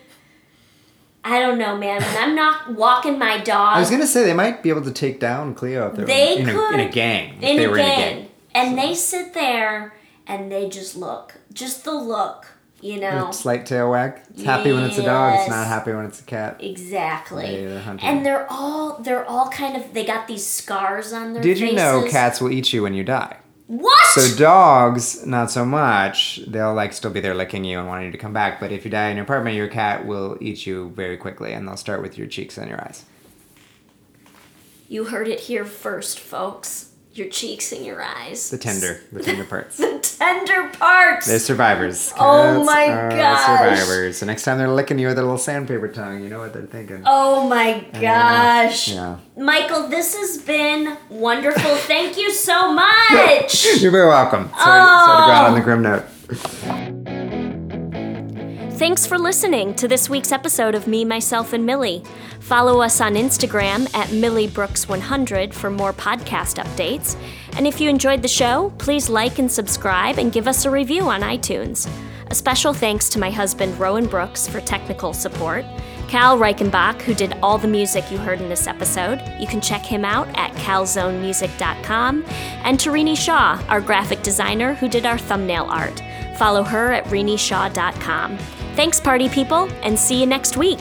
I don't know, man. When I'm not walking my dog I was gonna say they might be able to take down Cleo if they were They in, a, could- in a gang. If in they a were gang, in a gang. and they sit there and they just look, just the look, You know, Slight tail wag. It's happy when it's a dog. It's not happy when it's a cat. exactly. They're and they're all they're all kind of they got these scars on their Did faces. you know cats will eat you when you die? What? So dogs, not so much. They'll like still be there licking you and wanting you to come back. But if you die in your apartment, your cat will eat you very quickly, and they'll start with your cheeks and your eyes. you heard it here first, folks. Your cheeks and your eyes. The tender, the tender parts. The tender parts. They're survivors. Oh Cats my are gosh. Survivors. So next time they're licking you with their little sandpaper tongue, you know what they're thinking. Oh my uh, gosh. Yeah. Michael, this has been wonderful. Thank you so much. You're very welcome. Sorry, sorry to go out on the grim note. Thanks for listening to this week's episode of Me, Myself, and Millie. Follow us on Instagram at MillieBrooks100 for more podcast updates. And if you enjoyed the show, please like and subscribe and give us a review on iTunes. A special thanks to my husband, Rowan Brooks, for technical support. Cal Reichenbach, who did all the music you heard in this episode. You can check him out at calzonemusic.com. And to Rini Shaw, our graphic designer, who did our thumbnail art. Follow her at renishaw.com. Thanks, party people, and see you next week.